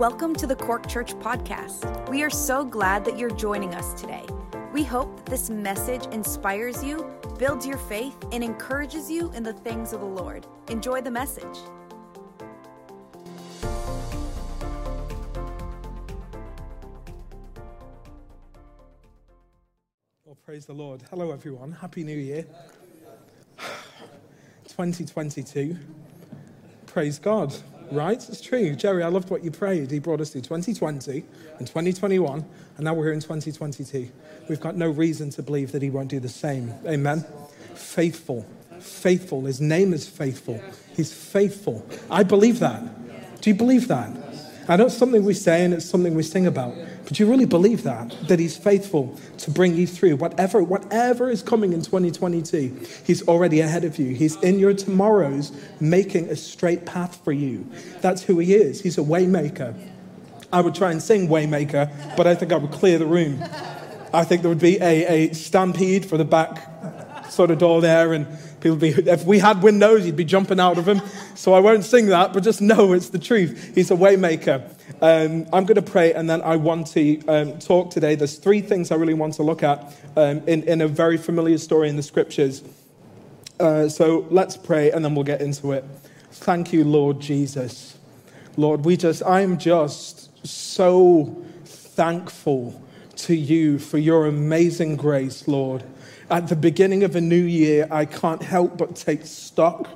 Welcome to the Cork Church Podcast. We are so glad that you're joining us today. We hope that this message inspires you, builds your faith, and encourages you in the things of the Lord. Enjoy the message. Well, praise the Lord. Hello, everyone. Happy New Year. 2022. Praise God, right? It's true. Jerry, I loved what you prayed. He brought us through 2020 and 2021, and now we're here in 2022. We've got no reason to believe that He won't do the same. Amen. Faithful. Faithful. His name is faithful. He's faithful. I believe that. Do you believe that? I know it's something we say and it's something we sing about, but you really believe that? That He's faithful to bring you through whatever, whatever is coming in 2022. He's already ahead of you. He's in your tomorrows, making a straight path for you. That's who He is. He's a waymaker. I would try and sing Waymaker, but I think I would clear the room. I think there would be a, a stampede for the back sort of door there, and people be, if we had windows, you'd be jumping out of them. So I won't sing that, but just know it's the truth. He's a waymaker. Um, I'm going to pray, and then I want to um, talk today. There's three things I really want to look at um, in, in a very familiar story in the scriptures. Uh, so let's pray, and then we'll get into it. Thank you, Lord Jesus. Lord, we just, I'm just so thankful to you for your amazing grace, Lord. At the beginning of a new year, I can't help but take stock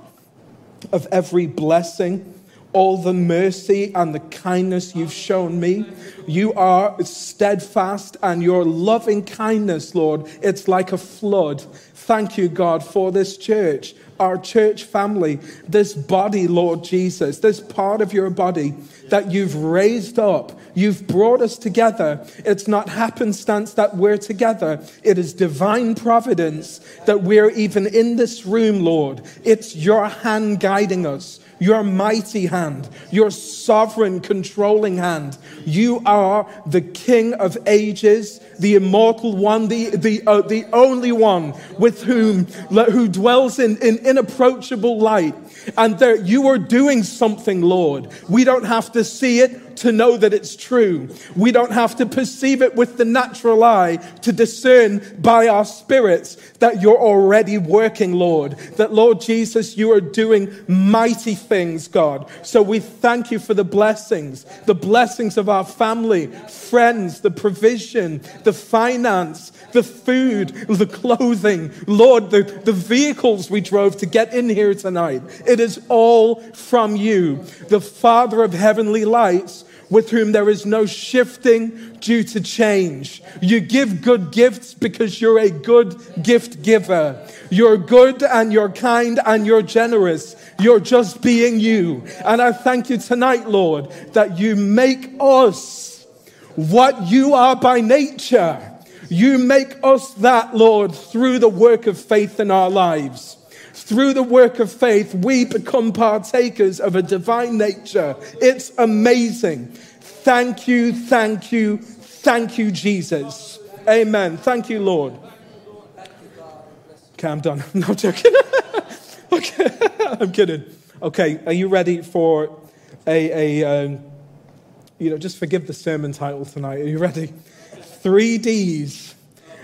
of every blessing, all the mercy and the kindness you've shown me. You are steadfast, and your loving kindness, Lord, it's like a flood. Thank you, God, for this church, our church family, this body, Lord Jesus, this part of your body that you've raised up. You've brought us together. It's not happenstance that we're together. It is divine providence that we're even in this room, Lord. It's your hand guiding us your mighty hand, your sovereign, controlling hand. You are the King of ages, the immortal one, the, the, uh, the only one with whom, who dwells in, in inapproachable light. And there, you are doing something, Lord. We don't have to see it to know that it's true. We don't have to perceive it with the natural eye to discern by our spirits that you're already working, Lord. That, Lord Jesus, you are doing mighty things, God. So we thank you for the blessings, the blessings of our family, friends, the provision, the finance, the food, the clothing, Lord, the, the vehicles we drove to get in here tonight. It is all from you, the Father of heavenly lights with whom there is no shifting due to change. You give good gifts because you're a good gift giver. You're good and you're kind and you're generous. You're just being you. And I thank you tonight, Lord, that you make us what you are by nature. You make us that, Lord, through the work of faith in our lives. Through the work of faith, we become partakers of a divine nature. It's amazing. Thank you, thank you, thank you, Jesus. Amen. Thank you, Lord. Okay, I'm done. No, I'm joking. okay, I'm kidding. Okay, are you ready for a, a um, you know, just forgive the sermon title tonight. Are you ready? Three D's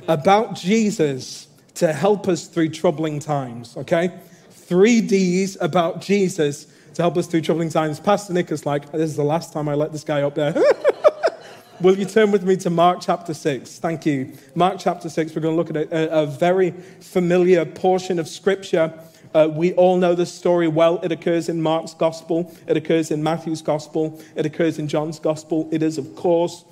about Jesus to help us through troubling times, okay? Three D's about Jesus to help us through troubling times. Pastor Nick is like, this is the last time I let this guy up there. Will you turn with me to Mark chapter 6? Thank you. Mark chapter 6, we're going to look at a, a very familiar portion of scripture. Uh, we all know this story well. It occurs in Mark's gospel, it occurs in Matthew's gospel, it occurs in John's gospel. It is, of course,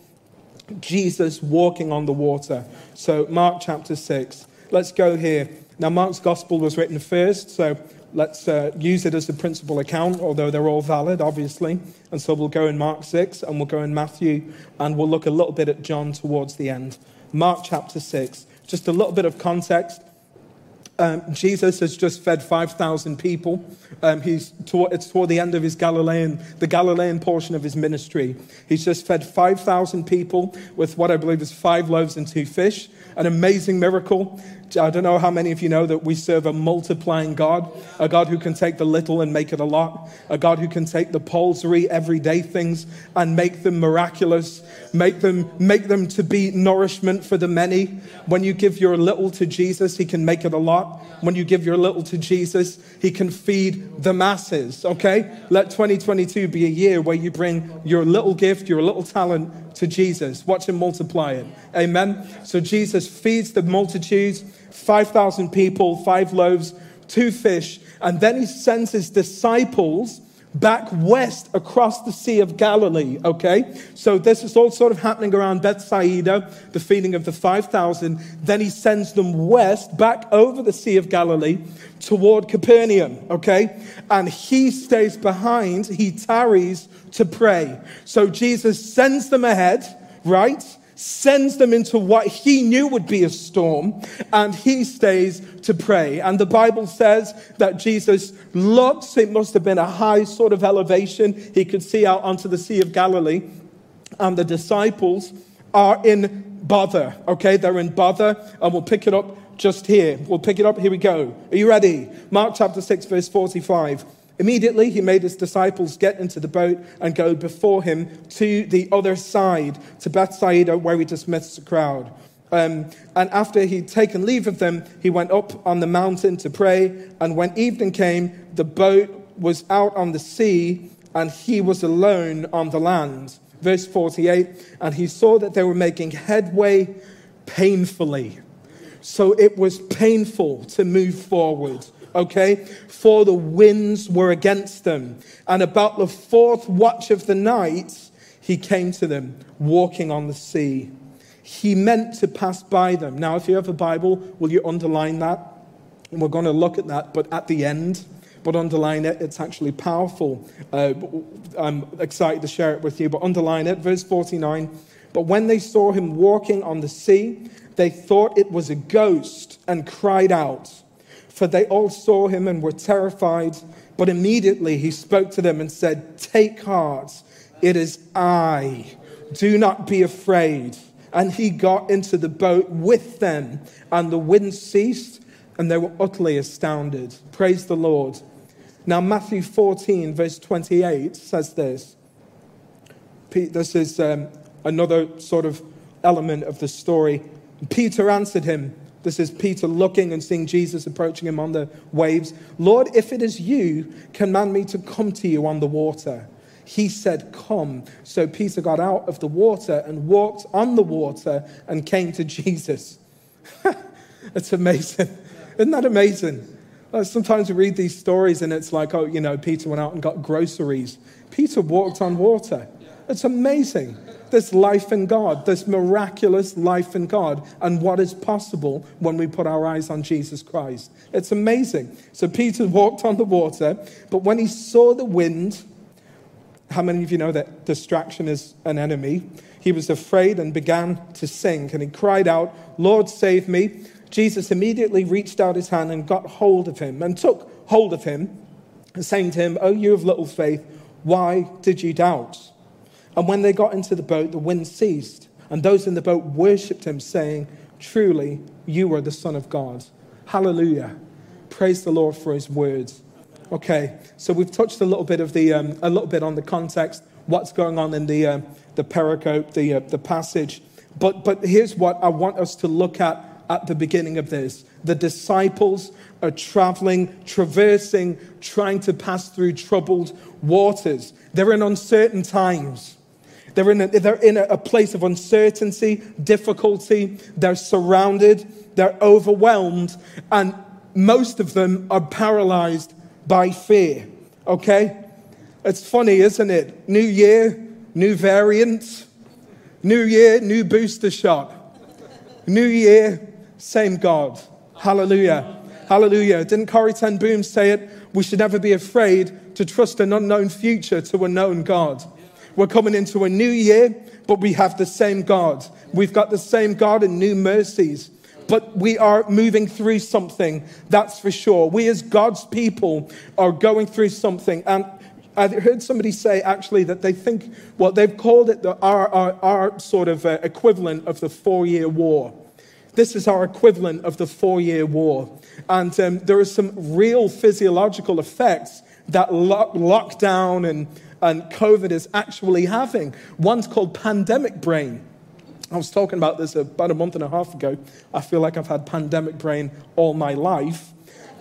Jesus walking on the water. So, Mark chapter 6. Let's go here. Now, Mark's gospel was written first, so let's uh, use it as the principal account, although they're all valid, obviously. And so we'll go in Mark 6 and we'll go in Matthew and we'll look a little bit at John towards the end. Mark chapter 6. Just a little bit of context. Um, Jesus has just fed 5,000 people. Um, he's toward, it's toward the end of his Galilean, the Galilean portion of his ministry. He's just fed 5,000 people with what I believe is five loaves and two fish. An amazing miracle. I don't know how many of you know that we serve a multiplying God, a God who can take the little and make it a lot, a God who can take the paltry, everyday things and make them miraculous, make them, make them to be nourishment for the many. When you give your little to Jesus, He can make it a lot. When you give your little to Jesus, He can feed the masses, okay? Let 2022 be a year where you bring your little gift, your little talent to Jesus. Watch Him multiply it. Amen. So Jesus feeds the multitudes 5,000 people, five loaves, two fish, and then he sends his disciples back west across the Sea of Galilee, okay? So this is all sort of happening around Bethsaida, the feeding of the 5,000. Then he sends them west, back over the Sea of Galilee toward Capernaum, okay? And he stays behind, he tarries to pray. So Jesus sends them ahead, right? Sends them into what he knew would be a storm, and he stays to pray. And the Bible says that Jesus looks, it must have been a high sort of elevation. He could see out onto the Sea of Galilee, and the disciples are in bother, okay? They're in bother, and we'll pick it up just here. We'll pick it up. Here we go. Are you ready? Mark chapter 6, verse 45. Immediately, he made his disciples get into the boat and go before him to the other side, to Bethsaida, where he dismissed the crowd. Um, and after he'd taken leave of them, he went up on the mountain to pray. And when evening came, the boat was out on the sea, and he was alone on the land. Verse 48 And he saw that they were making headway painfully. So it was painful to move forward okay? For the winds were against them. And about the fourth watch of the night, he came to them walking on the sea. He meant to pass by them. Now, if you have a Bible, will you underline that? And we're going to look at that, but at the end. But underline it, it's actually powerful. Uh, I'm excited to share it with you, but underline it. Verse 49 But when they saw him walking on the sea, they thought it was a ghost and cried out for they all saw him and were terrified. But immediately he spoke to them and said, Take heart, it is I. Do not be afraid. And he got into the boat with them, and the wind ceased, and they were utterly astounded. Praise the Lord. Now, Matthew 14, verse 28 says this. This is um, another sort of element of the story. Peter answered him, this is Peter looking and seeing Jesus approaching him on the waves. Lord, if it is you, command me to come to you on the water. He said, Come. So Peter got out of the water and walked on the water and came to Jesus. That's amazing. Isn't that amazing? Sometimes we read these stories and it's like, oh, you know, Peter went out and got groceries. Peter walked on water. It's amazing this life in God, this miraculous life in God, and what is possible when we put our eyes on Jesus Christ. It's amazing. So Peter walked on the water, but when he saw the wind, how many of you know that distraction is an enemy? He was afraid and began to sink, and he cried out, Lord, save me. Jesus immediately reached out his hand and got hold of him and took hold of him, saying to him, Oh, you of little faith, why did you doubt? And when they got into the boat, the wind ceased, and those in the boat worshipped him, saying, Truly, you are the Son of God. Hallelujah. Praise the Lord for his words. Okay, so we've touched a little bit of the, um, a little bit on the context, what's going on in the, uh, the pericope, the, uh, the passage. But, but here's what I want us to look at at the beginning of this. The disciples are traveling, traversing, trying to pass through troubled waters. They're in uncertain times. They're in, a, they're in a place of uncertainty, difficulty. They're surrounded, they're overwhelmed, and most of them are paralyzed by fear. Okay? It's funny, isn't it? New year, new variant. New year, new booster shot. New year, same God. Hallelujah. Hallelujah. Didn't Corrie Ten Boom say it? We should never be afraid to trust an unknown future to a known God. We're coming into a new year, but we have the same God. We've got the same God and new mercies. But we are moving through something, that's for sure. We, as God's people, are going through something. And I heard somebody say actually that they think, well, they've called it the, our, our, our sort of uh, equivalent of the four year war. This is our equivalent of the four year war. And um, there are some real physiological effects that lo- lockdown and, and COVID is actually having. One's called pandemic brain. I was talking about this about a month and a half ago. I feel like I've had pandemic brain all my life.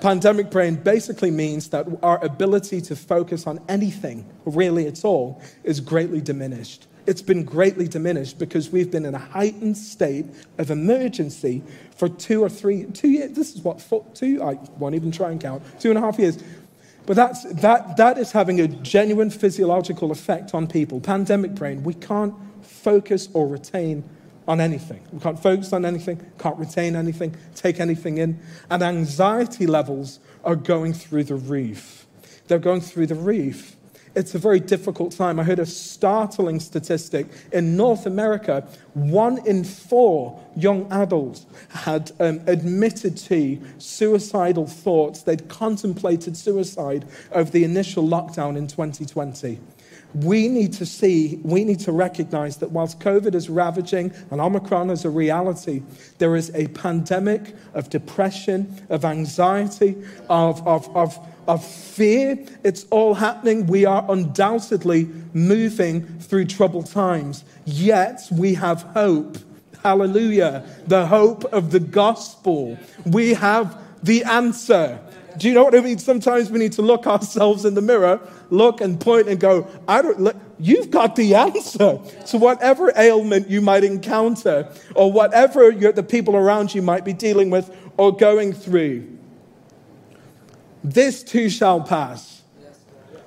Pandemic brain basically means that our ability to focus on anything, really at all, is greatly diminished. It's been greatly diminished because we've been in a heightened state of emergency for two or three, two years. This is what, four, two, I won't even try and count, two and a half years. But that's, that, that is having a genuine physiological effect on people. Pandemic brain, we can't focus or retain on anything. We can't focus on anything, can't retain anything, take anything in. And anxiety levels are going through the roof. They're going through the roof. It's a very difficult time. I heard a startling statistic. In North America, one in four young adults had um, admitted to suicidal thoughts. They'd contemplated suicide over the initial lockdown in 2020 we need to see, we need to recognize that whilst COVID is ravaging and Omicron is a reality, there is a pandemic of depression, of anxiety, of, of, of, of fear. It's all happening. We are undoubtedly moving through troubled times. Yet we have hope. Hallelujah. The hope of the gospel. We have the answer. Do you know what I mean? Sometimes we need to look ourselves in the mirror, look and point and go, I don't, look, you've got the answer to whatever ailment you might encounter or whatever the people around you might be dealing with or going through. This too shall pass.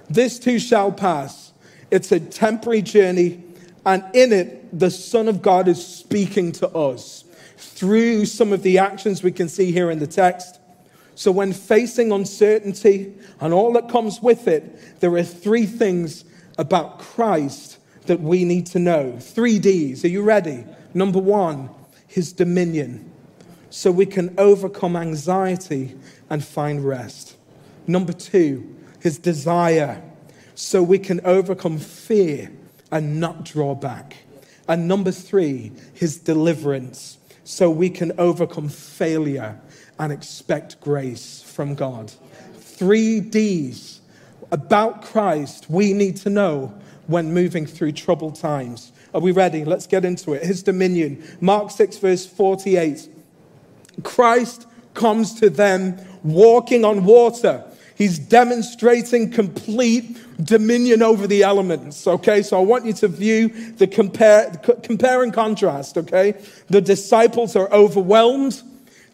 This too shall pass. It's a temporary journey, and in it, the Son of God is speaking to us through some of the actions we can see here in the text so, when facing uncertainty and all that comes with it, there are three things about Christ that we need to know. Three D's. Are you ready? Number one, his dominion, so we can overcome anxiety and find rest. Number two, his desire, so we can overcome fear and not draw back. And number three, his deliverance, so we can overcome failure and expect grace from God. Three D's about Christ we need to know when moving through troubled times. Are we ready? Let's get into it. His dominion. Mark 6, verse 48. Christ comes to them walking on water. He's demonstrating complete dominion over the elements. Okay, so I want you to view the compare, compare and contrast. Okay, the disciples are overwhelmed.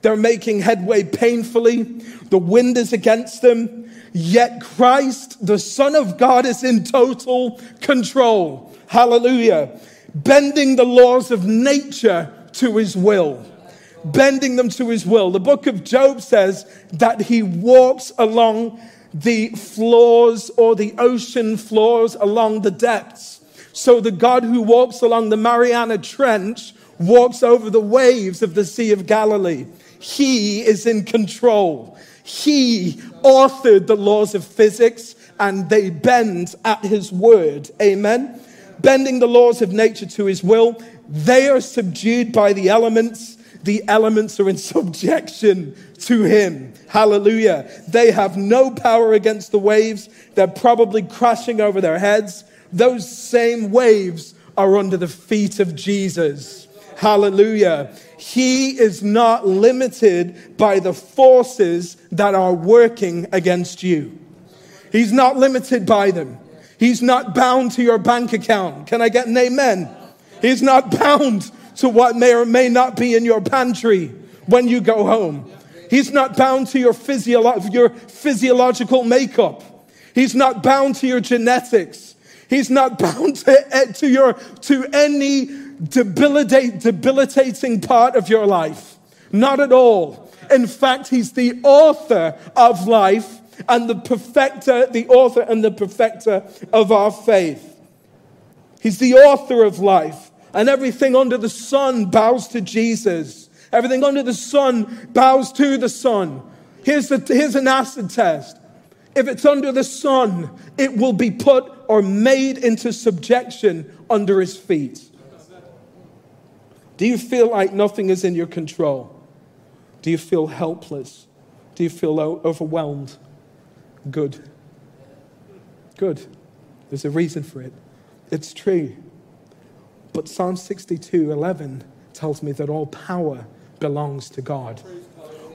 They're making headway painfully. The wind is against them. Yet Christ, the Son of God, is in total control. Hallelujah. Bending the laws of nature to his will. Bending them to his will. The book of Job says that he walks along the floors or the ocean floors along the depths. So the God who walks along the Mariana Trench walks over the waves of the Sea of Galilee. He is in control. He authored the laws of physics and they bend at his word. Amen. Bending the laws of nature to his will. They are subdued by the elements. The elements are in subjection to him. Hallelujah. They have no power against the waves. They're probably crashing over their heads. Those same waves are under the feet of Jesus. Hallelujah. He is not limited by the forces that are working against you. He's not limited by them. He's not bound to your bank account. Can I get an amen? He's not bound to what may or may not be in your pantry when you go home. He's not bound to your, physiolo- your physiological makeup. He's not bound to your genetics. He's not bound to, eh, to, your, to any debilitate, debilitating part of your life. Not at all. In fact, he's the author of life and the perfecter, the author and the perfecter of our faith. He's the author of life, and everything under the sun bows to Jesus. Everything under the sun bows to the Son. Here's, the, here's an acid test. If it's under the sun, it will be put or made into subjection under his feet. Do you feel like nothing is in your control? Do you feel helpless? Do you feel overwhelmed? Good. Good. There's a reason for it. It's true. But Psalm 62 11 tells me that all power belongs to God.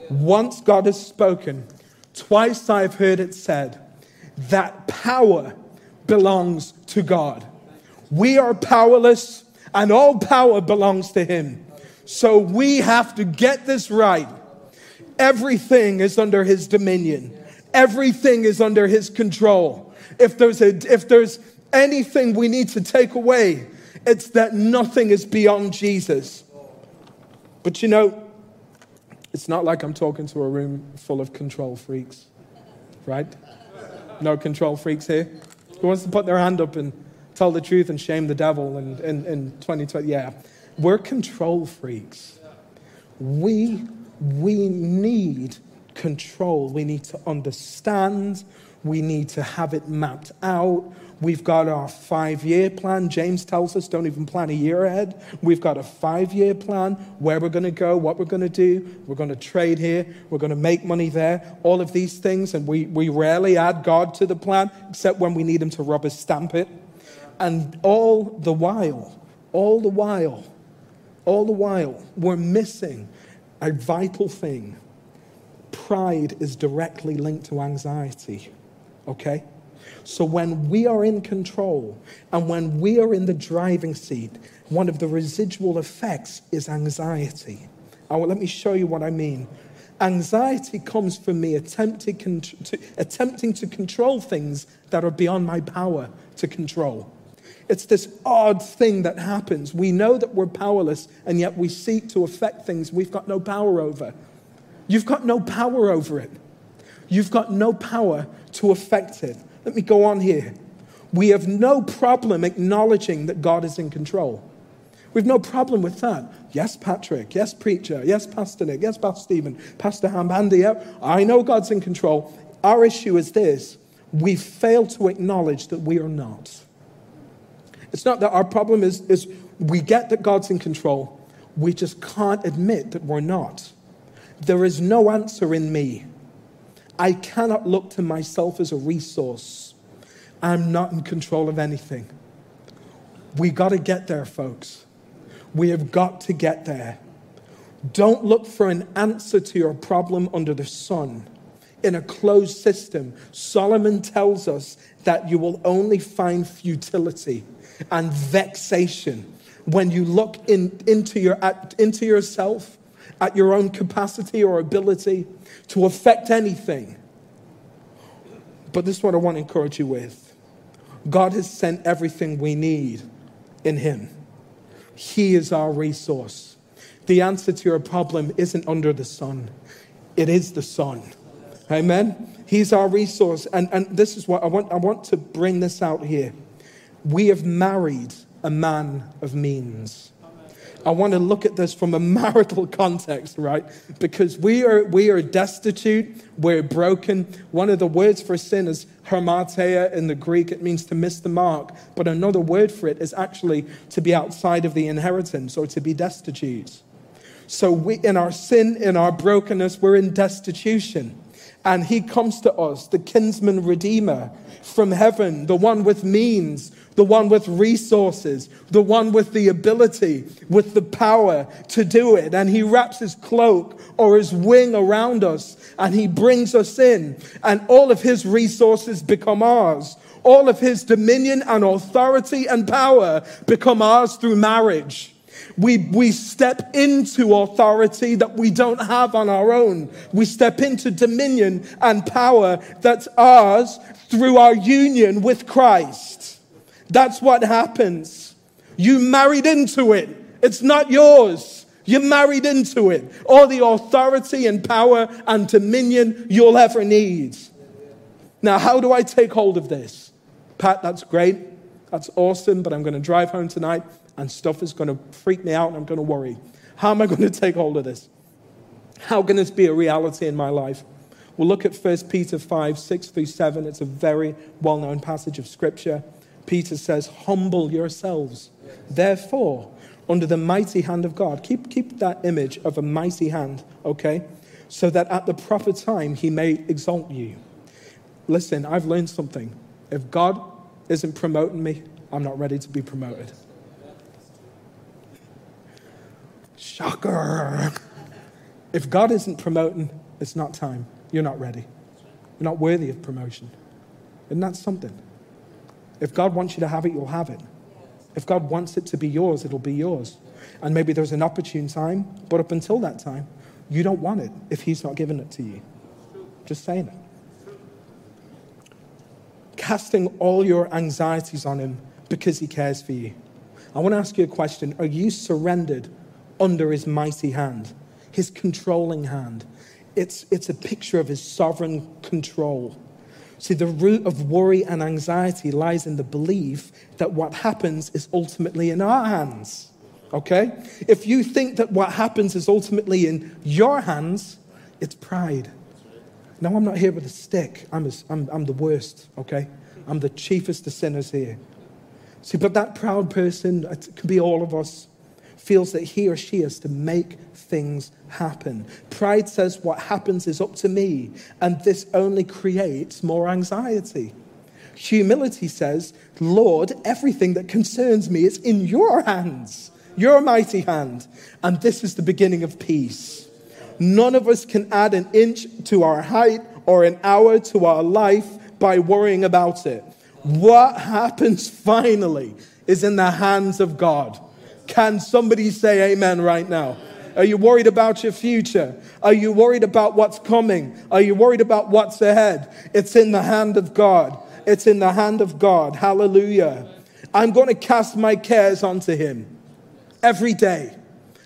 Once God has spoken, twice I've heard it said that power belongs to God. We are powerless, and all power belongs to Him. So we have to get this right. Everything is under His dominion, everything is under His control. If there's, a, if there's anything we need to take away, it's that nothing is beyond Jesus. But you know, it's not like I'm talking to a room full of control freaks, right? No control freaks here. Who wants to put their hand up and tell the truth and shame the devil in, in, in 2020? Yeah. We're control freaks. We, we need control. We need to understand. We need to have it mapped out. We've got our five year plan. James tells us don't even plan a year ahead. We've got a five year plan where we're going to go, what we're going to do. We're going to trade here. We're going to make money there. All of these things. And we, we rarely add God to the plan except when we need Him to rubber stamp it. And all the while, all the while, all the while, we're missing a vital thing. Pride is directly linked to anxiety. Okay? So when we are in control and when we are in the driving seat, one of the residual effects is anxiety. Oh, let me show you what I mean. Anxiety comes from me attempting to, attempting to control things that are beyond my power to control. It's this odd thing that happens. We know that we're powerless, and yet we seek to affect things we've got no power over. You've got no power over it. You've got no power to affect it. Let me go on here. We have no problem acknowledging that God is in control. We've no problem with that. Yes, Patrick. Yes, preacher. Yes, Pastor Nick. Yes, Pastor Stephen. Pastor Ham. Andy. I know God's in control. Our issue is this we fail to acknowledge that we are not. It's not that our problem is, is we get that God's in control, we just can't admit that we're not. There is no answer in me. I cannot look to myself as a resource. I'm not in control of anything. We got to get there, folks. We have got to get there. Don't look for an answer to your problem under the sun in a closed system. Solomon tells us that you will only find futility and vexation when you look in, into, your, into yourself at your own capacity or ability to affect anything. But this is what I want to encourage you with God has sent everything we need in Him, He is our resource. The answer to your problem isn't under the sun, it is the sun. Amen. He's our resource. And, and this is what I want, I want to bring this out here. We have married a man of means. I want to look at this from a marital context, right? Because we are, we are destitute, we're broken. One of the words for sin is hamartia in the Greek. It means to miss the mark. But another word for it is actually to be outside of the inheritance or to be destitute. So we, in our sin, in our brokenness, we're in destitution. And he comes to us, the kinsman redeemer from heaven, the one with means, the one with resources, the one with the ability, with the power to do it. And he wraps his cloak or his wing around us and he brings us in, and all of his resources become ours. All of his dominion and authority and power become ours through marriage. We, we step into authority that we don't have on our own. We step into dominion and power that's ours through our union with Christ. That's what happens. You married into it. It's not yours. You married into it. All the authority and power and dominion you'll ever need. Now, how do I take hold of this? Pat, that's great. That's awesome, but I'm going to drive home tonight and stuff is going to freak me out and I'm going to worry. How am I going to take hold of this? How can this be a reality in my life? We'll look at 1 Peter 5 6 through 7. It's a very well known passage of scripture. Peter says, Humble yourselves, therefore, under the mighty hand of God. Keep, keep that image of a mighty hand, okay? So that at the proper time he may exalt you. Listen, I've learned something. If God isn't promoting me, I'm not ready to be promoted. Shocker. If God isn't promoting, it's not time. You're not ready. You're not worthy of promotion. Isn't that something? If God wants you to have it, you'll have it. If God wants it to be yours, it'll be yours. And maybe there's an opportune time, but up until that time, you don't want it if He's not giving it to you. Just saying it. Casting all your anxieties on Him because He cares for you. I want to ask you a question Are you surrendered under His mighty hand, His controlling hand? It's, it's a picture of His sovereign control. See, the root of worry and anxiety lies in the belief that what happens is ultimately in our hands. Okay? If you think that what happens is ultimately in your hands, it's pride. Now, I'm not here with a stick. I'm, a, I'm, I'm the worst, okay? I'm the chiefest of sinners here. See, but that proud person, it can be all of us, feels that he or she is to make things happen. Pride says what happens is up to me, and this only creates more anxiety. Humility says, Lord, everything that concerns me is in your hands, your mighty hand, and this is the beginning of peace. None of us can add an inch to our height or an hour to our life by worrying about it. What happens finally is in the hands of God. Can somebody say amen right now? Are you worried about your future? Are you worried about what's coming? Are you worried about what's ahead? It's in the hand of God. It's in the hand of God. Hallelujah. I'm going to cast my cares onto Him every day.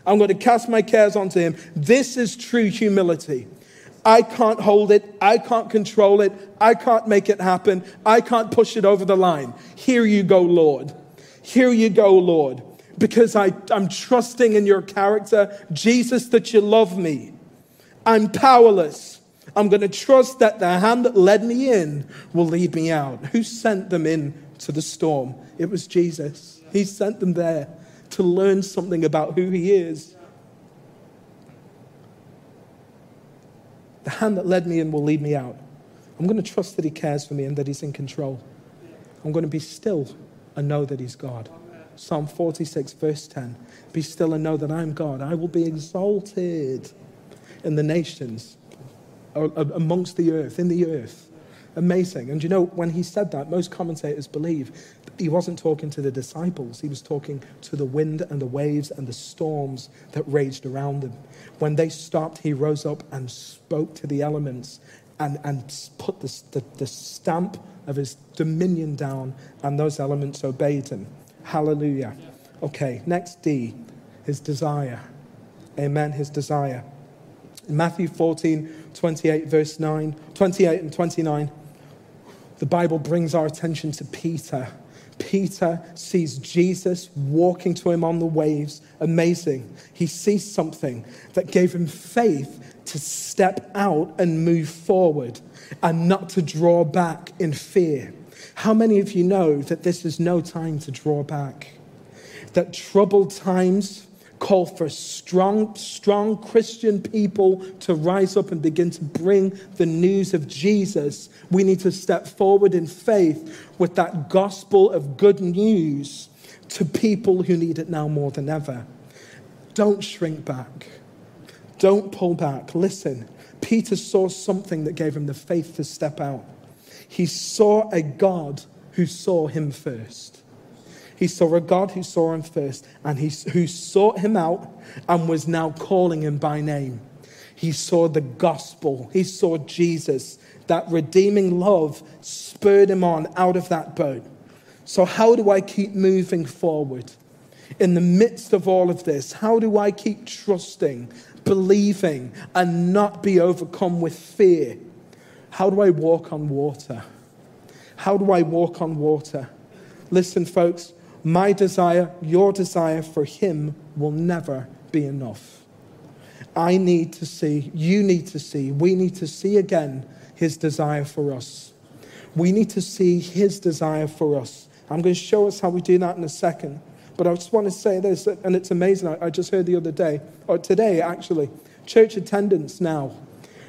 I'm going to cast my cares onto Him. This is true humility. I can't hold it. I can't control it. I can't make it happen. I can't push it over the line. Here you go, Lord. Here you go, Lord because I, I'm trusting in your character, Jesus, that you love me. I'm powerless. I'm going to trust that the hand that led me in will lead me out. Who sent them in to the storm? It was Jesus. He sent them there to learn something about who He is. The hand that led me in will lead me out. I'm going to trust that He cares for me and that He's in control. I'm going to be still and know that He's God. Psalm 46, verse 10 Be still and know that I am God. I will be exalted in the nations, amongst the earth, in the earth. Amazing. And you know, when he said that, most commentators believe he wasn't talking to the disciples, he was talking to the wind and the waves and the storms that raged around them. When they stopped, he rose up and spoke to the elements and, and put the, the, the stamp of his dominion down, and those elements obeyed him. Hallelujah. Okay, next D, his desire. Amen, his desire. In Matthew 14, 28, verse 9, 28 and 29, the Bible brings our attention to Peter. Peter sees Jesus walking to him on the waves. Amazing. He sees something that gave him faith to step out and move forward and not to draw back in fear. How many of you know that this is no time to draw back? That troubled times call for strong, strong Christian people to rise up and begin to bring the news of Jesus. We need to step forward in faith with that gospel of good news to people who need it now more than ever. Don't shrink back. Don't pull back. Listen, Peter saw something that gave him the faith to step out. He saw a God who saw him first. He saw a God who saw him first and he, who sought him out and was now calling him by name. He saw the gospel. He saw Jesus. That redeeming love spurred him on out of that boat. So, how do I keep moving forward? In the midst of all of this, how do I keep trusting, believing, and not be overcome with fear? How do I walk on water? How do I walk on water? Listen, folks, my desire, your desire for Him will never be enough. I need to see, you need to see, we need to see again His desire for us. We need to see His desire for us. I'm going to show us how we do that in a second. But I just want to say this, and it's amazing. I, just heard the other day, or today actually, church attendance now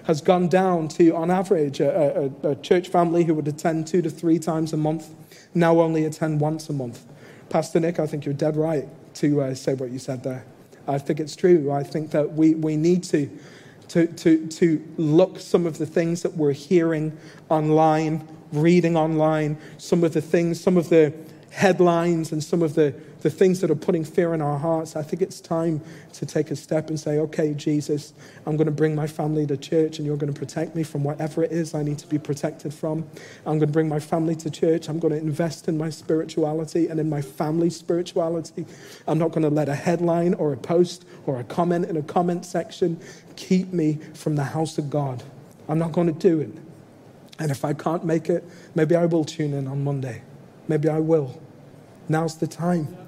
has gone down to, on average, a, a, a, church family who would attend two to three times a month now only attend once a month. Pastor Nick, I think you're dead right to uh, say what you said there. I think it's true. I think that we, we need to, to, to, to look some of the things that we're hearing online, reading online, some of the things, some of the headlines and some of the, the things that are putting fear in our hearts, I think it's time to take a step and say, okay, Jesus, I'm going to bring my family to church and you're going to protect me from whatever it is I need to be protected from. I'm going to bring my family to church. I'm going to invest in my spirituality and in my family's spirituality. I'm not going to let a headline or a post or a comment in a comment section keep me from the house of God. I'm not going to do it. And if I can't make it, maybe I will tune in on Monday. Maybe I will. Now's the time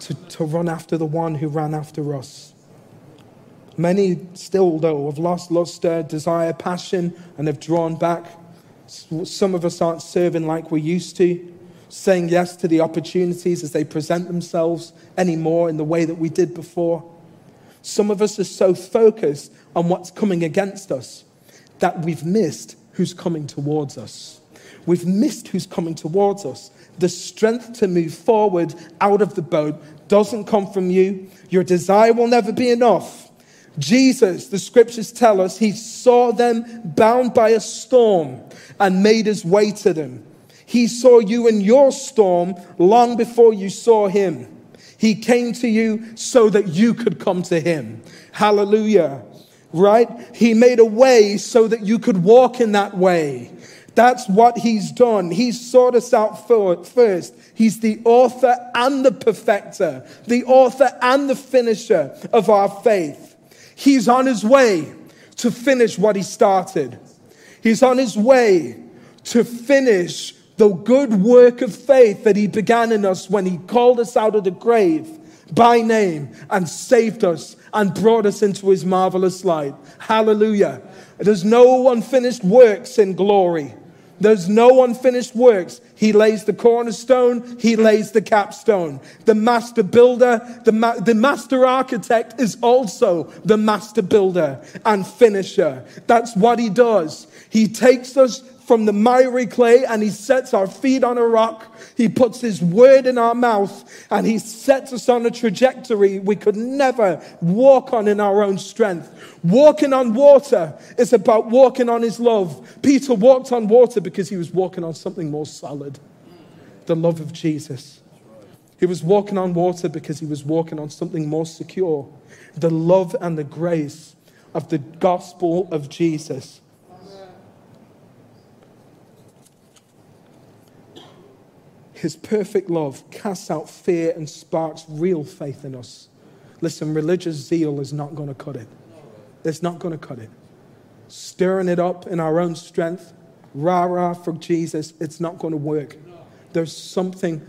to, to run after the one who ran after us. Many still, though, have lost luster, desire, passion, and have drawn back. Some of us aren't serving like we used to, saying yes to the opportunities as they present themselves anymore in the way that we did before. Some of us are so focused on what's coming against us that we've missed who's coming towards us. We've missed who's coming towards us. The strength to move forward out of the boat doesn't come from you. Your desire will never be enough. Jesus, the scriptures tell us, he saw them bound by a storm and made his way to them. He saw you in your storm long before you saw him. He came to you so that you could come to him. Hallelujah. Right? He made a way so that you could walk in that way. That's what he's done. He sought us out first. He's the author and the perfecter, the author and the finisher of our faith. He's on his way to finish what he started. He's on his way to finish the good work of faith that he began in us when he called us out of the grave by name and saved us and brought us into his marvelous light. Hallelujah. There's no unfinished works in glory. There's no unfinished works. He lays the cornerstone, he lays the capstone. The master builder, the, ma- the master architect is also the master builder and finisher. That's what he does. He takes us from the miry clay and he sets our feet on a rock. He puts his word in our mouth and he sets us on a trajectory we could never walk on in our own strength. Walking on water is about walking on his love. Peter walked on water because he was walking on something more solid the love of Jesus. He was walking on water because he was walking on something more secure the love and the grace of the gospel of Jesus. His perfect love casts out fear and sparks real faith in us. Listen, religious zeal is not going to cut it. It's not going to cut it. Stirring it up in our own strength, rah rah for Jesus, it's not going to work. There's something,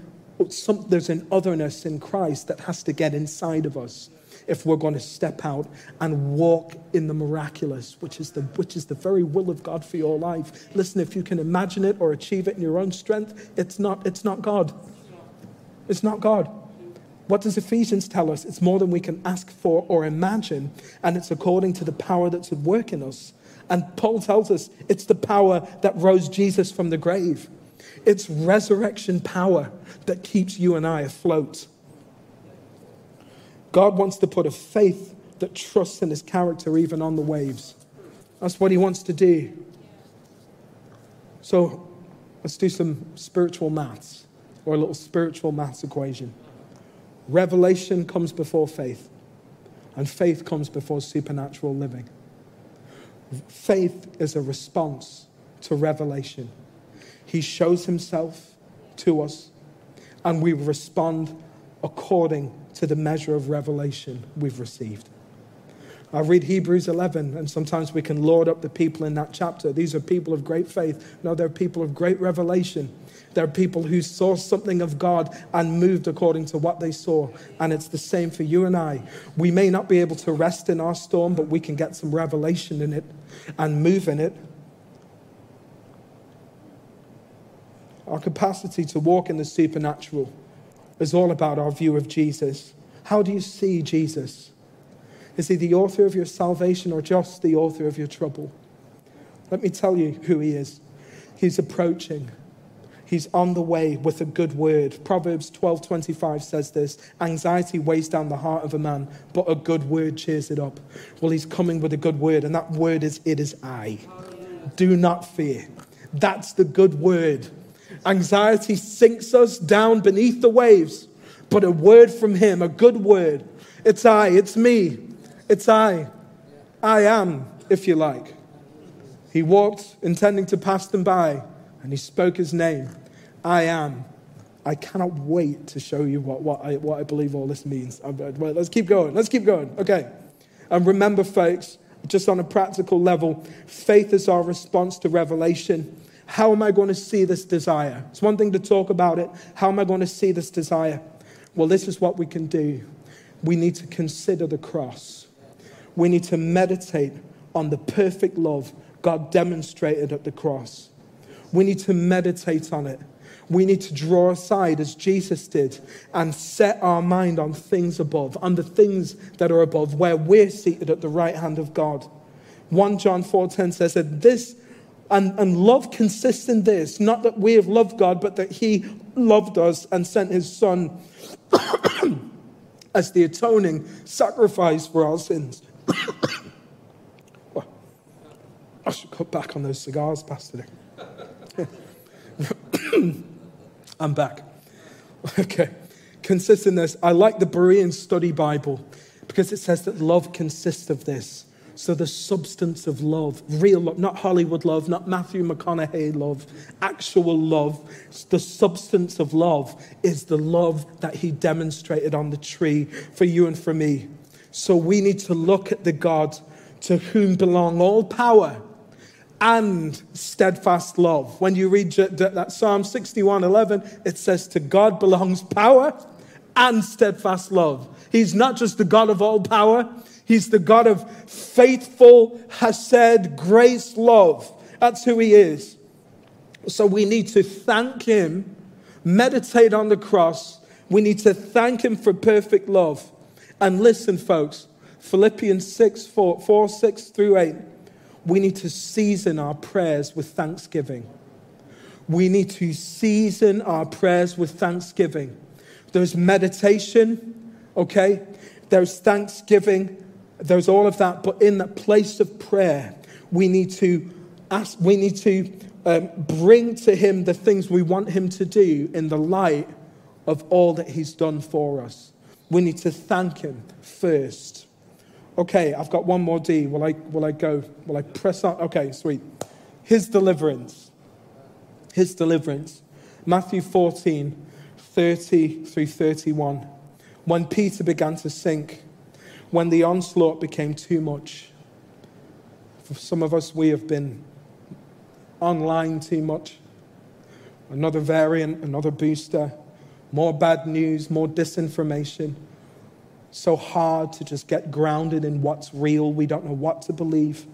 some, there's an otherness in Christ that has to get inside of us if we're going to step out and walk in the miraculous, which is the, which is the very will of God for your life. Listen, if you can imagine it or achieve it in your own strength, it's not, it's not God. It's not God. What does Ephesians tell us? It's more than we can ask for or imagine, and it's according to the power that's at work in us. And Paul tells us it's the power that rose Jesus from the grave. It's resurrection power that keeps you and I afloat. God wants to put a faith that trusts in his character even on the waves. That's what he wants to do. So let's do some spiritual maths or a little spiritual maths equation. Revelation comes before faith, and faith comes before supernatural living. Faith is a response to revelation. He shows himself to us, and we respond according to the measure of revelation we've received. I read Hebrews 11, and sometimes we can lord up the people in that chapter. These are people of great faith. No, they're people of great revelation. They're people who saw something of God and moved according to what they saw. And it's the same for you and I. We may not be able to rest in our storm, but we can get some revelation in it and move in it. Our capacity to walk in the supernatural is all about our view of Jesus. How do you see Jesus? Is he the author of your salvation or just the author of your trouble? Let me tell you who he is. He's approaching. He's on the way with a good word. Proverbs 12:25 says this, anxiety weighs down the heart of a man, but a good word cheers it up. Well, he's coming with a good word, and that word is it is I. Do not fear. That's the good word. Anxiety sinks us down beneath the waves, but a word from him, a good word. It's I, it's me, it's I. I am, if you like. He walked intending to pass them by, and he spoke his name I am. I cannot wait to show you what, what, I, what I believe all this means. Uh, well, let's keep going. Let's keep going. Okay. And remember, folks, just on a practical level, faith is our response to revelation. How am I going to see this desire? It's one thing to talk about it. How am I going to see this desire? Well, this is what we can do. We need to consider the cross. We need to meditate on the perfect love God demonstrated at the cross. We need to meditate on it. We need to draw aside, as Jesus did, and set our mind on things above, on the things that are above, where we're seated at the right hand of God. 1 John 4:10 says that this and, and love consists in this, not that we have loved God, but that He loved us and sent His Son as the atoning sacrifice for our sins. I should cut back on those cigars, Pastor. I'm back. Okay. Consists in this. I like the Berean Study Bible because it says that love consists of this. So the substance of love, real love, not Hollywood love, not Matthew McConaughey love, actual love. The substance of love is the love that he demonstrated on the tree for you and for me. So we need to look at the God to whom belong all power and steadfast love. When you read that Psalm 61 11, it says, To God belongs power and steadfast love. He's not just the God of all power, He's the God of faithful, hesed, grace, love. That's who He is. So we need to thank Him, meditate on the cross. We need to thank Him for perfect love. And listen, folks, Philippians 6 4, 4 6 through 8 we need to season our prayers with thanksgiving. We need to season our prayers with thanksgiving. There's meditation, okay? There's thanksgiving. There's all of that. But in that place of prayer, we need to ask, we need to um, bring to Him the things we want Him to do in the light of all that He's done for us. We need to thank Him first. Okay, I've got one more D. Will I, will I go? Will I press on? Okay, sweet. His deliverance. His deliverance. Matthew 14, 30 through 31. When Peter began to sink, when the onslaught became too much. For some of us, we have been online too much. Another variant, another booster, more bad news, more disinformation so hard to just get grounded in what's real. We don't know what to believe.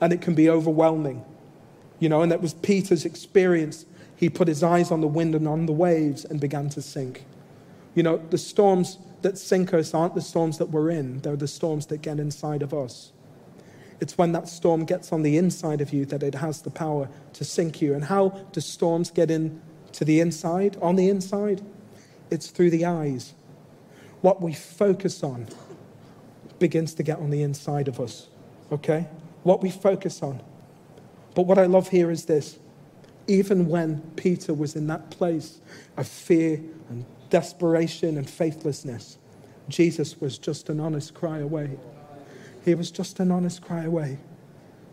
And it can be overwhelming. You know, and that was Peter's experience. He put his eyes on the wind and on the waves and began to sink. You know, the storms that sink us aren't the storms that we're in, they're the storms that get inside of us. It's when that storm gets on the inside of you that it has the power to sink you. And how do storms get in to the inside, on the inside? It's through the eyes what we focus on begins to get on the inside of us. Okay? What we focus on. But what I love here is this. Even when Peter was in that place of fear and desperation and faithlessness, Jesus was just an honest cry away. He was just an honest cry away.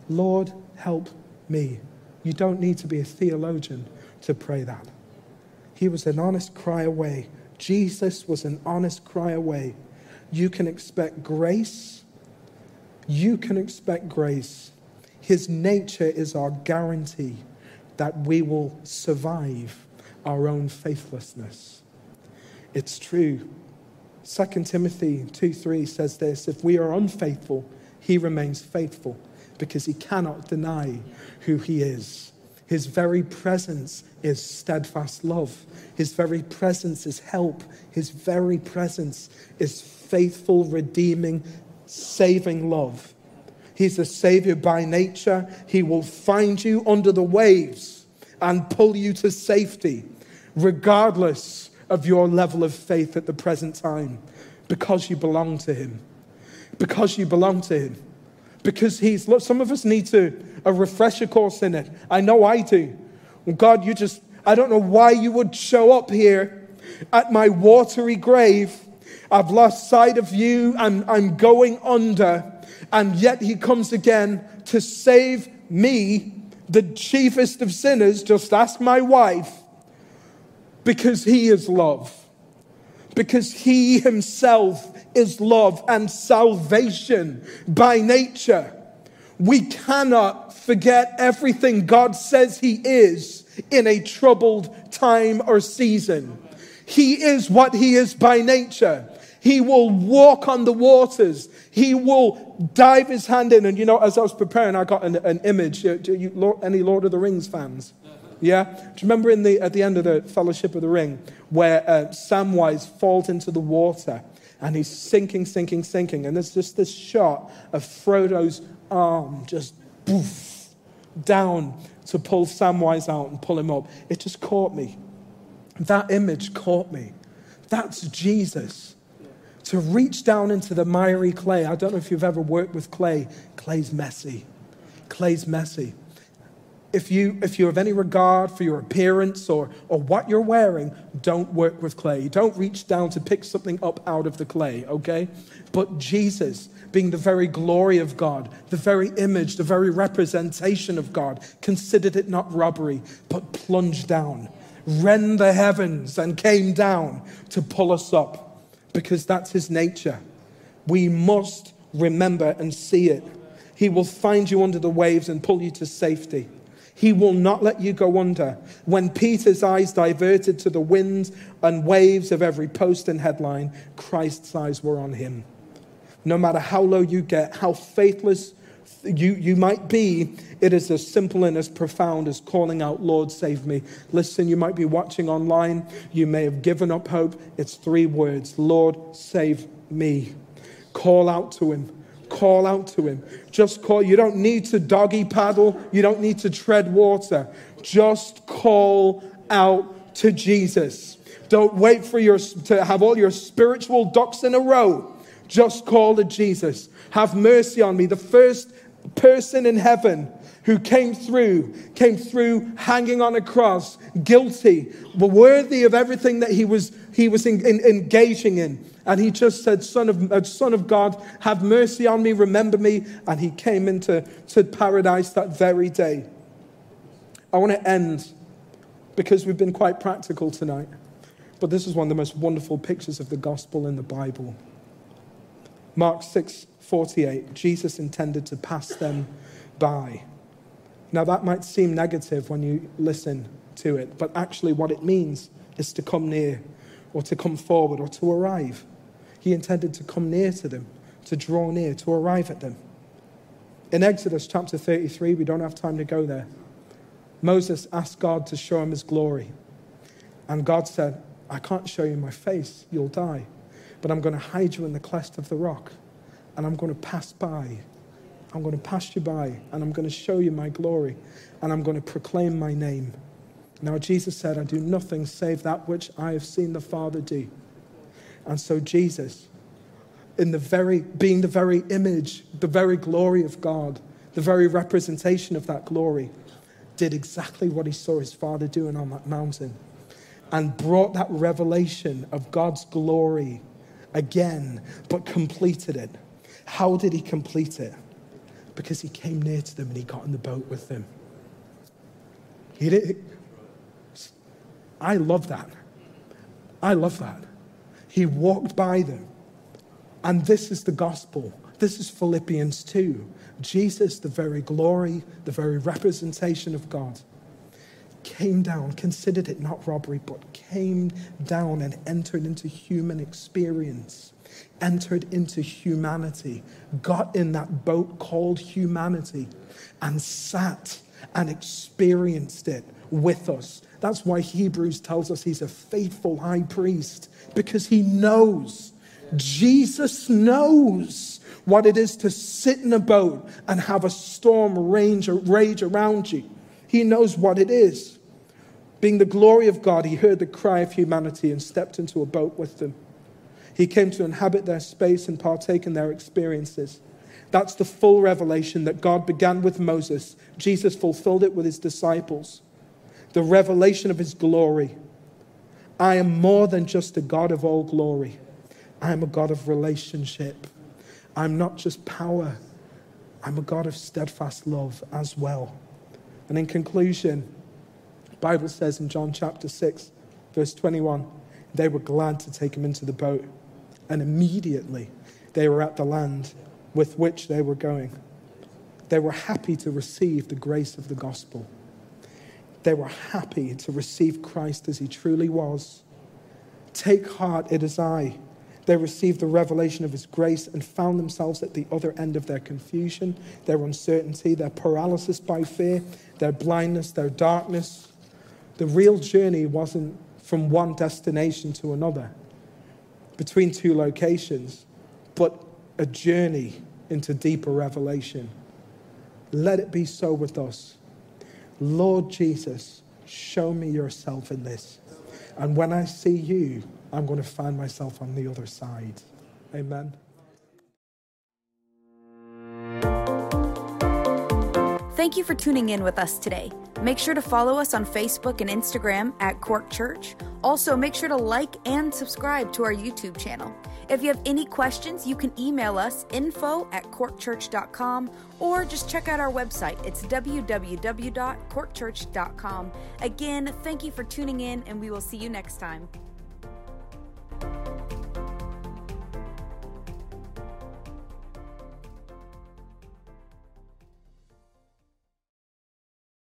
Lord, help me. You don't need to be a theologian to pray that. He was an honest cry away Jesus was an honest cry away. You can expect grace. You can expect grace. His nature is our guarantee that we will survive our own faithlessness. It's true. 2 Timothy 2 3 says this If we are unfaithful, he remains faithful because he cannot deny who he is. His very presence is steadfast love. His very presence is help. His very presence is faithful, redeeming, saving love. He's a savior by nature. He will find you under the waves and pull you to safety, regardless of your level of faith at the present time, because you belong to Him. Because you belong to Him. Because He's, look, some of us need to, a refresher course in it. I know I do. God, you just, I don't know why you would show up here at my watery grave. I've lost sight of you. I'm, I'm going under. And yet he comes again to save me, the chiefest of sinners. Just ask my wife. Because he is love. Because he himself is love and salvation by nature. We cannot forget everything God says He is in a troubled time or season. He is what He is by nature. He will walk on the waters. He will dive his hand in. And you know, as I was preparing, I got an, an image. Uh, you, you, any Lord of the Rings fans? Yeah? Do you remember in the, at the end of the Fellowship of the Ring where uh, Samwise falls into the water and he's sinking, sinking, sinking. And there's just this shot of Frodo's arm just poof, down to pull Samwise out and pull him up. It just caught me. That image caught me. That's Jesus. To reach down into the miry clay. I don't know if you've ever worked with clay. Clay's messy. Clay's messy if you if you have any regard for your appearance or or what you're wearing don't work with clay. Don't reach down to pick something up out of the clay okay? But jesus being the very glory of god the very image the very representation of god considered it not robbery but plunged down rend the heavens and came down to pull us up. Because that's his nature. We must remember and see it. He will find you under the waves and pull you to safety he will not let you go under. When Peter's eyes diverted to the winds and waves of every post and headline, Christ's eyes were on him. No matter how low you get, how faithless you, you might be, it is as simple and as profound as calling out, Lord, save me. Listen, you might be watching online. You may have given up hope. It's three words Lord, save me. Call out to him call out to him. Just call. You don't need to doggy paddle, you don't need to tread water. Just call out to Jesus. Don't wait for your to have all your spiritual ducks in a row. Just call to Jesus. Have mercy on me. The first person in heaven who came through, came through hanging on a cross, guilty, but worthy of everything that he was, he was in, in, engaging in. And he just said, Son of, uh, Son of God, have mercy on me, remember me. And he came into to paradise that very day. I want to end because we've been quite practical tonight. But this is one of the most wonderful pictures of the gospel in the Bible. Mark 6 48, Jesus intended to pass them by. Now, that might seem negative when you listen to it, but actually, what it means is to come near, or to come forward, or to arrive. He intended to come near to them, to draw near, to arrive at them. In Exodus chapter 33, we don't have time to go there. Moses asked God to show him his glory. And God said, I can't show you my face, you'll die. But I'm going to hide you in the cleft of the rock, and I'm going to pass by I'm going to pass you by and I'm going to show you my glory and I'm going to proclaim my name. Now, Jesus said, I do nothing save that which I have seen the Father do. And so, Jesus, in the very, being the very image, the very glory of God, the very representation of that glory, did exactly what he saw his Father doing on that mountain and brought that revelation of God's glory again, but completed it. How did he complete it? because he came near to them and he got in the boat with them. He did. I love that. I love that. He walked by them. And this is the gospel. This is Philippians 2. Jesus, the very glory, the very representation of God, came down, considered it not robbery, but came down and entered into human experience entered into humanity, got in that boat called humanity, and sat and experienced it with us. That's why Hebrews tells us he's a faithful high priest because he knows. Jesus knows what it is to sit in a boat and have a storm rage, rage around you. He knows what it is. Being the glory of God, he heard the cry of humanity and stepped into a boat with them. He came to inhabit their space and partake in their experiences. That's the full revelation that God began with Moses. Jesus fulfilled it with his disciples. The revelation of his glory. I am more than just a God of all glory. I am a God of relationship. I'm not just power, I'm a God of steadfast love as well. And in conclusion, the Bible says in John chapter 6, verse 21, they were glad to take him into the boat. And immediately they were at the land with which they were going. They were happy to receive the grace of the gospel. They were happy to receive Christ as he truly was. Take heart, it is I. They received the revelation of his grace and found themselves at the other end of their confusion, their uncertainty, their paralysis by fear, their blindness, their darkness. The real journey wasn't from one destination to another, between two locations, but a journey into deeper revelation. Let it be so with us. Lord Jesus, show me yourself in this. And when I see you, I'm going to find myself on the other side. Amen. Thank you for tuning in with us today. Make sure to follow us on Facebook and Instagram at Cork Church. Also, make sure to like and subscribe to our YouTube channel. If you have any questions, you can email us info at corkchurch.com or just check out our website. It's www.corkchurch.com. Again, thank you for tuning in, and we will see you next time.